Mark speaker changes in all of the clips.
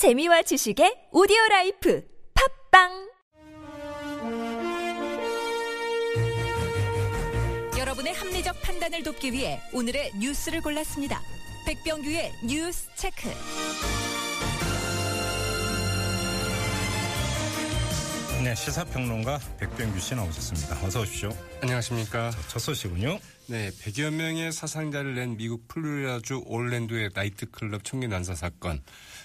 Speaker 1: 재미와 지식의 오디오 life 팟빵 여러분의 합리적 판단을 돕기 위해 오늘의 뉴스를 골랐습니다. 백병규의 뉴스 체크.
Speaker 2: 네, 시사평론가 백병규 씨 나오셨습니다. 어서 오십시오.
Speaker 3: 안녕하십니까.
Speaker 2: 첫 소식은요.
Speaker 3: 네, 100여 명의 사상자를 낸 미국 플로리다주 올랜도의 나이트클럽 총기 난사 사건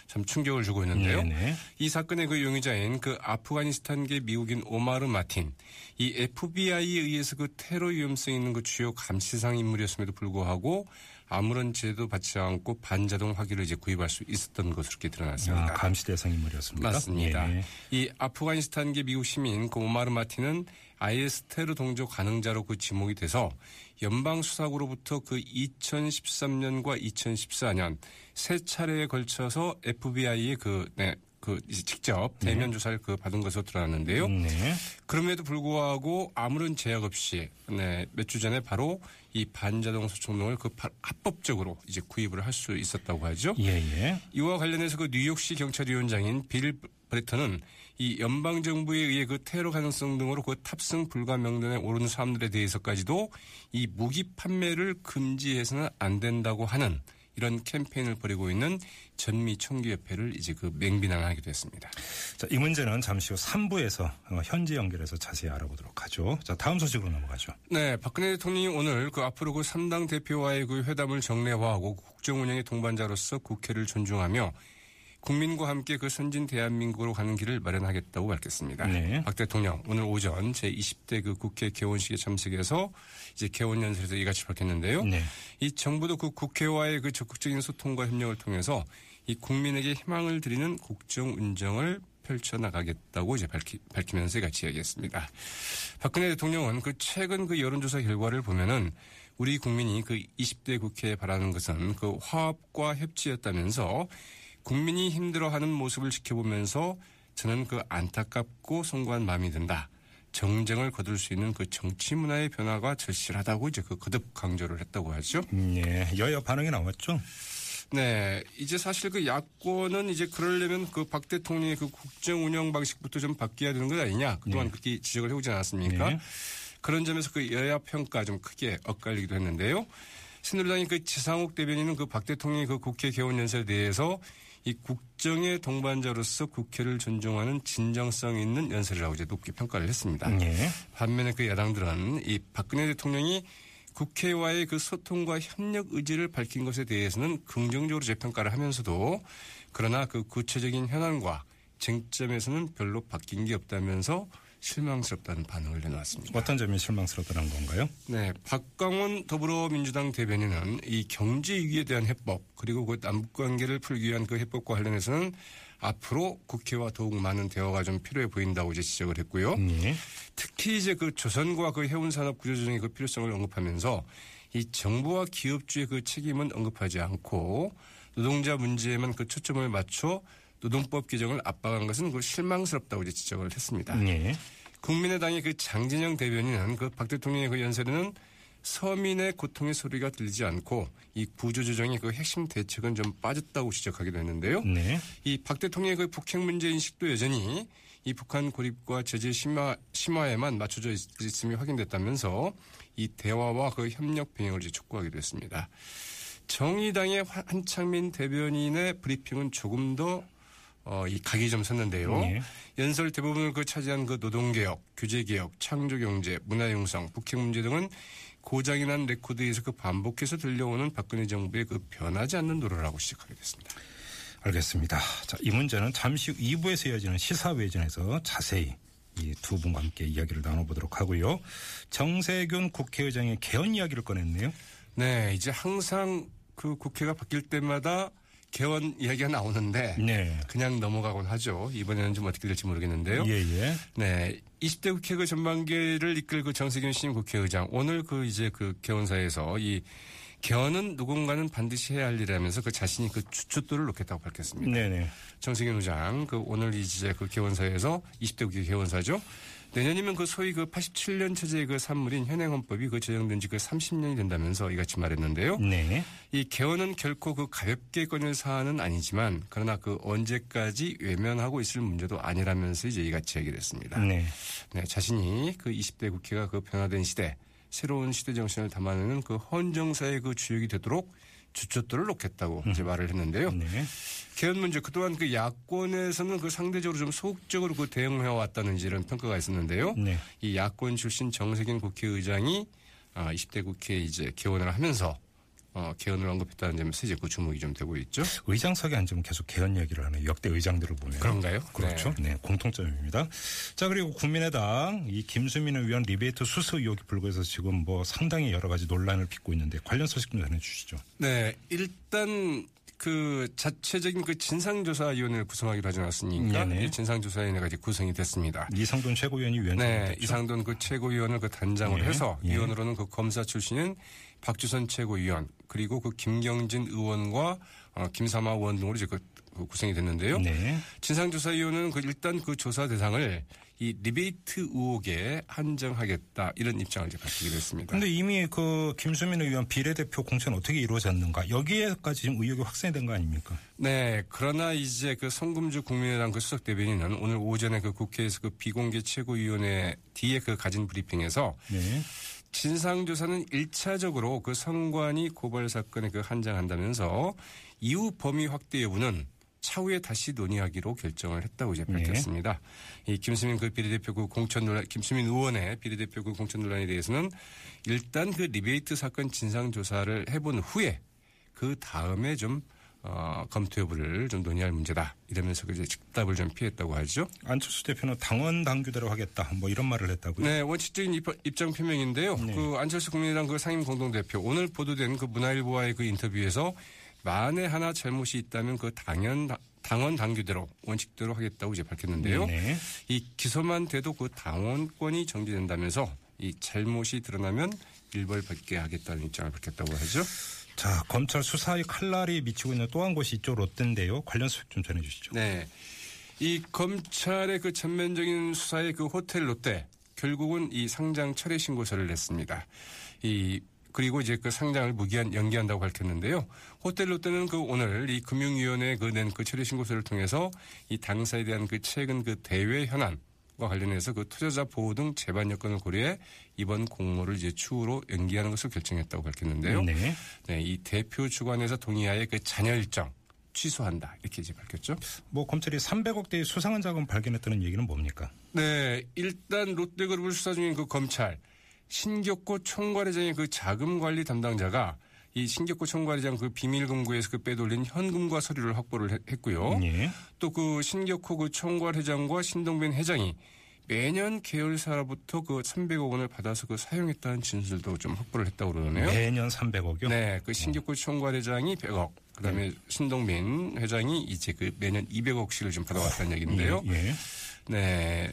Speaker 3: 참 충격을 주고 있는데요.
Speaker 2: 네네.
Speaker 3: 이 사건의 그 용의자인 그 아프가니스탄계 미국인 오마르 마틴, 이 FBI에 의해서 그 테러 위험성 있는 그 주요 감시상 인물이었음에도 불구하고 아무런 제도 받지 않고 반자동 화기를 이제 구입할 수 있었던 것으로 이렇게 드러났습니다.
Speaker 2: 아, 감시 대상 인물이었습니까?
Speaker 3: 맞습니다.
Speaker 2: 예.
Speaker 3: 이 아프가니스탄계 미국 시민 그 오마르 마틴은 IS 테러 동조 가능자로 그 지목이 돼서 연방 수사국으로부터 그 2013년과 2014년 세 차례에 걸쳐서 FBI의 그, 네, 그 이제 직접 대면 조사를 그 받은 것으로 드러났는데요.
Speaker 2: 네.
Speaker 3: 그럼에도 불구하고 아무런 제약 없이 네, 몇 주 전에 바로 이 반자동 소총동을 그 파- 합법적으로 이제 구입을 할 수 있었다고 하죠.
Speaker 2: 예, 예.
Speaker 3: 이와 관련해서 그 뉴욕시 경찰위원장인 빌 브레터는 이 연방 정부에 의해 그 테러 가능성 등으로 그 탑승 불가 명단에 오른 사람들에 대해서까지도 이 무기 판매를 금지해서는 안 된다고 하는 이런 캠페인을 벌이고 있는 전미 총기협회를 이제 그 맹비난하기도 했습니다.
Speaker 2: 자, 이 문제는 잠시 후 3부에서 현지 연결해서 자세히 알아보도록 하죠. 자, 다음 소식으로 넘어가죠.
Speaker 3: 네, 박근혜 대통령이 오늘 그 앞으로 그 3당 대표와의 그 회담을 정례화하고 국정 운영의 동반자로서 국회를 존중하며 국민과 함께 그 선진 대한민국으로 가는 길을 마련하겠다고 밝혔습니다.
Speaker 2: 네.
Speaker 3: 박 대통령 오늘 오전 제 20대 그 국회 개원식에 참석해서 이제 개원 연설에서 이같이 밝혔는데요.
Speaker 2: 네.
Speaker 3: 이 정부도 그 국회와의 그 적극적인 소통과 협력을 통해서 이 국민에게 희망을 드리는 국정 운정을 펼쳐나가겠다고 이제 밝히, 밝히면서 같이 이야기했습니다. 박근혜 대통령은 그 최근 그 여론조사 결과를 보면은 우리 국민이 그 20대 국회에 바라는 것은 그 화합과 협치였다면서 국민이 힘들어하는 모습을 지켜보면서 저는 그 안타깝고 송구한 마음이 든다. 정쟁을 거둘 수 있는 그 정치 문화의 변화가 절실하다고 이제 그 거듭 강조를 했다고 하죠.
Speaker 2: 음, 예. 여야 반응이 나왔죠?
Speaker 3: 네. 이제 사실 그 야권은 이제 그러려면 그 박 대통령의 그 국정 운영 방식부터 좀 바뀌어야 되는 것 아니냐. 그동안 그렇게 지적을 해오지 않았습니까?
Speaker 2: 네.
Speaker 3: 그런 점에서 그 여야 평가 좀 크게 엇갈리기도 했는데요. 새누리당의 그 지상욱 대변인은 그 박 대통령의 그 국회 개원 연설에 대해서 이 국정의 동반자로서 국회를 존중하는 진정성 있는 연설이라고 이제 높게 평가를 했습니다.
Speaker 2: 예.
Speaker 3: 반면에 그 야당들은 이 박근혜 대통령이 국회와의 그 소통과 협력 의지를 밝힌 것에 대해서는 긍정적으로 재평가를 하면서도 그러나 그 구체적인 현안과 쟁점에서는 별로 바뀐 게 없다면서 실망스럽다는 반응을 내놓았습니다.
Speaker 2: 어떤 점이 실망스럽다는 건가요?
Speaker 3: 네, 박광원 더불어민주당 대변인은 이 경제 위기에 대한 해법 그리고 그 남북 관계를 풀기 위한 그 해법과 관련해서는 앞으로 국회와 더욱 많은 대화가 좀 필요해 보인다고 이제 지적을 했고요.
Speaker 2: 예.
Speaker 3: 특히 이제 그 조선과 그 해운 산업 구조 조정의 그 필요성을 언급하면서 이 정부와 기업주의 그 책임은 언급하지 않고 노동자 문제에만 그 초점을 맞춰 노동법 개정을 압박한 것은 그 실망스럽다고 이제 지적을 했습니다.
Speaker 2: 예.
Speaker 3: 국민의당의 그 장진영 대변인은 그 박 대통령의 그 연설에는 서민의 고통의 소리가 들리지 않고 이 구조조정의 그 핵심 대책은 좀 빠졌다고 지적하기도 했는데요.
Speaker 2: 네.
Speaker 3: 이 박 대통령의 그 북핵 문제 인식도 여전히 이 북한 고립과 제재 심화, 심화에만 맞춰져 있, 있음이 확인됐다면서 이 대화와 그 협력 병행을 촉구하기도 했습니다. 정의당의 화- 한창민 대변인의 브리핑은 조금 더 어, 이 각이 좀 섰는데요.
Speaker 2: 예.
Speaker 3: 연설 대부분을 그 차지한 그 노동개혁, 규제개혁, 창조경제, 문화융성, 북핵 문제 등은 고장이 난 레코드에서 그 반복해서 들려오는 박근혜 정부의 그 변하지 않는 노래라고 시작하게 됐습니다.
Speaker 2: 알겠습니다. 자, 이 문제는 잠시 후 2부에서 이어지는 시사회전에서 자세히 이 두 분과 함께 이야기를 나눠보도록 하고요. 정세균 국회의장의 개헌 이야기를 꺼냈네요.
Speaker 3: 네, 이제 항상 그 국회가 바뀔 때마다 개헌 이야기가 나오는데
Speaker 2: 네.
Speaker 3: 그냥 넘어가곤 하죠. 이번에는 좀 어떻게 될지 모르겠는데요.
Speaker 2: 예, 예.
Speaker 3: 네. 20대 국회 그 전반기를 이끌 그 정세균 신임 국회의장 오늘 그 이제 그 개원사에서 이 개헌은 누군가는 반드시 해야 할 일이라면서 그 자신이 그 주춧돌을 놓겠다고 밝혔습니다.
Speaker 2: 네네.
Speaker 3: 정세균 의장 그 오늘 이제 그 개원사에서 20대 국회 개원사죠. 내년이면 그 소위 그 87년 체제의 그 산물인 현행 헌법이 그 제정된 지 그 30년이 된다면서 이같이 말했는데요.
Speaker 2: 네.
Speaker 3: 이 개헌은 결코 그 가볍게 꺼낼 사안은 아니지만 그러나 그 언제까지 외면하고 있을 문제도 아니라면서 이제 이같이 얘기를 했습니다.
Speaker 2: 네.
Speaker 3: 네, 자신이 그 20대 국회가 그 변화된 시대 새로운 시대 정신을 담아내는 그 헌정사의 그 주역이 되도록 주춧돌을 놓겠다고 이제 말을 했는데요.
Speaker 2: 네.
Speaker 3: 개헌 문제 그동안 그 야권에서는 그 상대적으로 좀 소극적으로 그 대응해 왔다는 이런 평가가 있었는데요.
Speaker 2: 네.
Speaker 3: 이 야권 출신 정세균 국회의장이 아, 20대 국회에 이제 개원을 하면서 어, 개헌을 언급했다는 점에서 이제 그 주목이 좀 되고 있죠.
Speaker 2: 의장석에 앉으면 계속 개헌 얘기를 하는 역대 의장들을 보면
Speaker 3: 그런가요?
Speaker 2: 그렇죠. 네. 공통점입니다. 자 그리고 국민의당 이 김수민 의원 리베이트 수수 의혹이 불거해서 지금 뭐 상당히 여러 가지 논란을 빚고 있는데 관련 소식 좀 전해주시죠.
Speaker 3: 네, 일단 그 자체적인 그 진상조사위원회를 구성하기로 하지 않았습니까?
Speaker 2: 네네.
Speaker 3: 이 진상조사위원회가 이제 구성이 됐습니다.
Speaker 2: 이상돈 최고위원이 위원장
Speaker 3: 네,
Speaker 2: 됐죠.
Speaker 3: 이상돈 그 최고위원을 그 단장으로
Speaker 2: 예,
Speaker 3: 해서
Speaker 2: 예.
Speaker 3: 위원으로는 그 검사 출신인 박주선 최고위원 그리고 그 김경진 의원과 어, 김삼아 의원 등으로 이제 그, 그 구성이 됐는데요.
Speaker 2: 네.
Speaker 3: 진상조사위원회는 그 일단 그 조사 대상을 이 리베이트 의혹에 한정하겠다 이런 입장을 이제 밝히기로 했습니다.
Speaker 2: 근데 이미 그 김수민 의원 비례대표 공천은 어떻게 이루어졌는가 여기에까지 지금 의혹이 확산이 된 거 아닙니까?
Speaker 3: 네, 그러나 이제 그 성금주 국민의당 그 수석 대변인은 오늘 오전에 그 국회에서 그 비공개 최고위원회 뒤에 그 가진 브리핑에서
Speaker 2: 네.
Speaker 3: 진상조사는 1차적으로 그 선관위 고발 사건에 그 한정한다면서 이후 범위 확대 여부는 차후에 다시 논의하기로 결정을 했다고 이제 밝혔습니다. 이 김수민 그 비례대표 그 공천 논란, 김수민 의원의 비례대표 그 공천 논란에 대해서는 일단 그 리베이트 사건 진상조사를 해본 후에 그 다음에 좀 어, 검토 여부를 좀 논의할 문제다. 이러면서 그 이제 즉답을 좀 피했다고 하죠.
Speaker 2: 안철수 대표는 당원 당규대로 하겠다 뭐 이런 말을 했다고요.
Speaker 3: 네, 원칙적인 입- 입장 표명인데요.
Speaker 2: 네.
Speaker 3: 그 안철수 국민의당 그 상임 공동대표 오늘 보도된 그 문화일보와의 그 인터뷰에서 만에 하나 잘못이 있다면 그 당연 당원 당규대로 원칙대로 하겠다고 이제 밝혔는데요.
Speaker 2: 네.
Speaker 3: 이 기소만 돼도 그 당원권이 정지된다면서 이 잘못이 드러나면 일벌 받게 하겠다는 입장을 밝혔다고 하죠.
Speaker 2: 자 검찰 수사의 칼날이 미치고 있는 또 한 곳이 이쪽 롯데인데요. 관련 소식 좀 전해주시죠.
Speaker 3: 네. 이 검찰의 그 전면적인 수사의 그 호텔 롯데 결국은 이 상장 철회 신고서를 냈습니다. 이 그리고 이제 그 상장을 무기한 연기한다고 밝혔는데요. 호텔 롯데는 그 오늘 이 금융위원회 그 낸 그 철회 신고서를 통해서 이 당사에 대한 그 최근 그 대외 현안 과 관련해서 그 투자자 보호 등 재반 여건을 고려해 이번 공모를 이제 추후로 연기하는 것을 결정했다고 밝혔는데요.
Speaker 2: 네.
Speaker 3: 네, 이 대표 주관에서 동의하에 그 잔여 일정 취소한다 이렇게 이제 밝혔죠.
Speaker 2: 뭐 검찰이 300억 대의 수상한 자금 발견했다는 얘기는 뭡니까?
Speaker 3: 네, 일단 롯데그룹을 수사 중인 그 검찰 신격호 총괄회장의 그 자금 관리 담당자가 이 신격호 총괄회장 그 비밀 금고에서 그 빼돌린 현금과 서류를 확보를 했- 했고요.
Speaker 2: 예.
Speaker 3: 또그 신격호 그 총괄회장과 신동빈 회장이 매년 계열사로부터 그 300억 원을 받아서 그 사용했다는 진술도 좀 확보를 했다고 그러네요.
Speaker 2: 매년 300억이요?
Speaker 3: 네, 그 신격호 총괄회장이 100억, 그다음에 신동빈 회장이 이제 그 매년 200억씩을 좀 받아왔다는 얘기인데요.
Speaker 2: 예. 예.
Speaker 3: 네.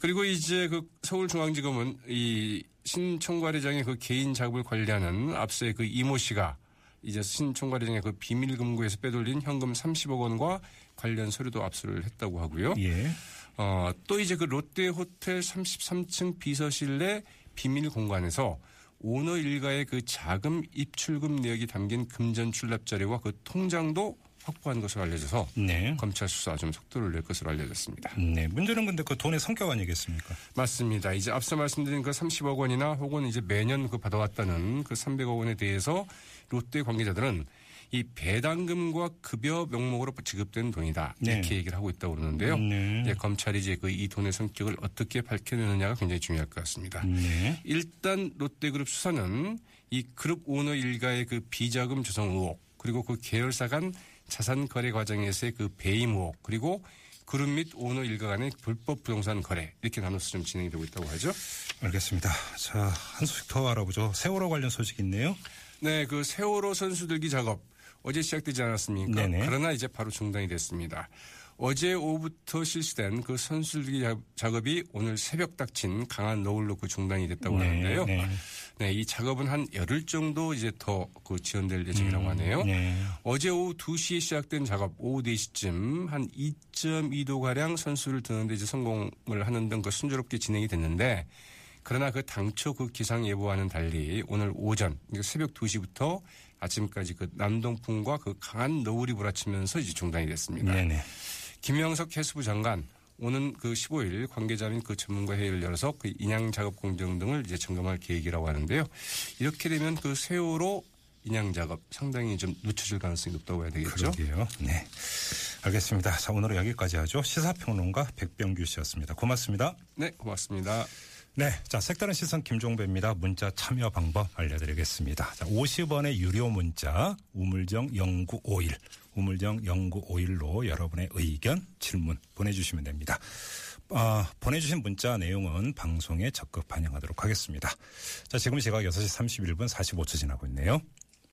Speaker 3: 그리고 이제 그 서울중앙지검은 이 신 총괄회장의 그 개인 작업을 관리하는 앞서의 그 이모 씨가 이제 신 총괄회장의 그 비밀 금고에서 빼돌린 현금 30억 원과 관련 서류도 압수를 했다고 하고요.
Speaker 2: 예.
Speaker 3: 어, 또 이제 그 롯데 호텔 33층 비서실 내 비밀 공간에서 오너 일가의 그 자금 입출금 내역이 담긴 금전 출납 자료와 그 통장도 확보한 것으로 알려져서
Speaker 2: 네.
Speaker 3: 검찰 수사 좀 속도를 낼 것으로 알려졌습니다.
Speaker 2: 네. 문제는 근데 그 돈의 성격 아니겠습니까?
Speaker 3: 맞습니다. 이제 앞서 말씀드린 그 30억 원이나 혹은 이제 매년 그 받아왔다는 그 300억 원에 대해서 롯데 관계자들은 이 배당금과 급여 명목으로 지급된 돈이다
Speaker 2: 네.
Speaker 3: 이렇게 얘기를 하고 있다고 그러는데요.
Speaker 2: 네.
Speaker 3: 이제 검찰이 이제 그 이 돈의 성격을 어떻게 밝혀내느냐가 굉장히 중요할 것 같습니다.
Speaker 2: 네.
Speaker 3: 일단 롯데그룹 수사는 이 그룹 오너 일가의 그 비자금 조성 의혹 그리고 그 계열사 간 자산 거래 과정에서의 그 배임 의혹 그리고 그룹 및 오너 일가 간의 불법 부동산 거래 이렇게 나눠서 좀 진행이 되고 있다고 하죠.
Speaker 2: 알겠습니다. 자, 한 소식 더 알아보죠. 세월호 관련 소식 있네요.
Speaker 3: 네, 그 세월호 선수들기 작업 어제 시작되지 않았습니까?
Speaker 2: 네네.
Speaker 3: 그러나 이제 바로 중단이 됐습니다. 어제 오후부터 실시된 그 선수들기 작- 작업이 오늘 새벽 닥친 강한 노을로 그 중단이 됐다고 하는데요.
Speaker 2: 네.
Speaker 3: 네, 이 작업은 한 열흘 정도 이제 더 그 지연될 예정이라고 하네요.
Speaker 2: 네.
Speaker 3: 어제 오후 2시에 시작된 작업 오후 4시쯤 한 2.2도 가량 선수를 드는데 이제 성공을 하는 등 그 순조롭게 진행이 됐는데 그러나 그 당초 그 기상 예보와는 달리 오늘 오전 그러니까 새벽 2시부터 아침까지 그 남동풍과 그 강한 너울이 몰아치면서 이제 중단이 됐습니다.
Speaker 2: 네네.
Speaker 3: 김영석 해수부 장관 오는 그 15일 관계자 및 그 전문가 회의를 열어서 그 인양 작업 공정 등을 이제 점검할 계획이라고 하는데요. 이렇게 되면 그 세월호 인양 작업 상당히 좀 늦춰질 가능성이 높다고 해야 되겠죠.
Speaker 2: 그러게요. 네. 알겠습니다. 자, 오늘은 여기까지 하죠. 시사평론가 백병규 씨였습니다. 고맙습니다.
Speaker 3: 네, 고맙습니다.
Speaker 2: 네. 자, 색다른 시선 김종배입니다. 문자 참여 방법 알려드리겠습니다. 자, 50원의 유료 문자, 우물정 0951, 우물정 0951로 여러분의 의견, 질문 보내주시면 됩니다. 아, 보내주신 문자 내용은 방송에 적극 반영하도록 하겠습니다. 자, 지금 시각 6시 31분 45초 지나고 있네요.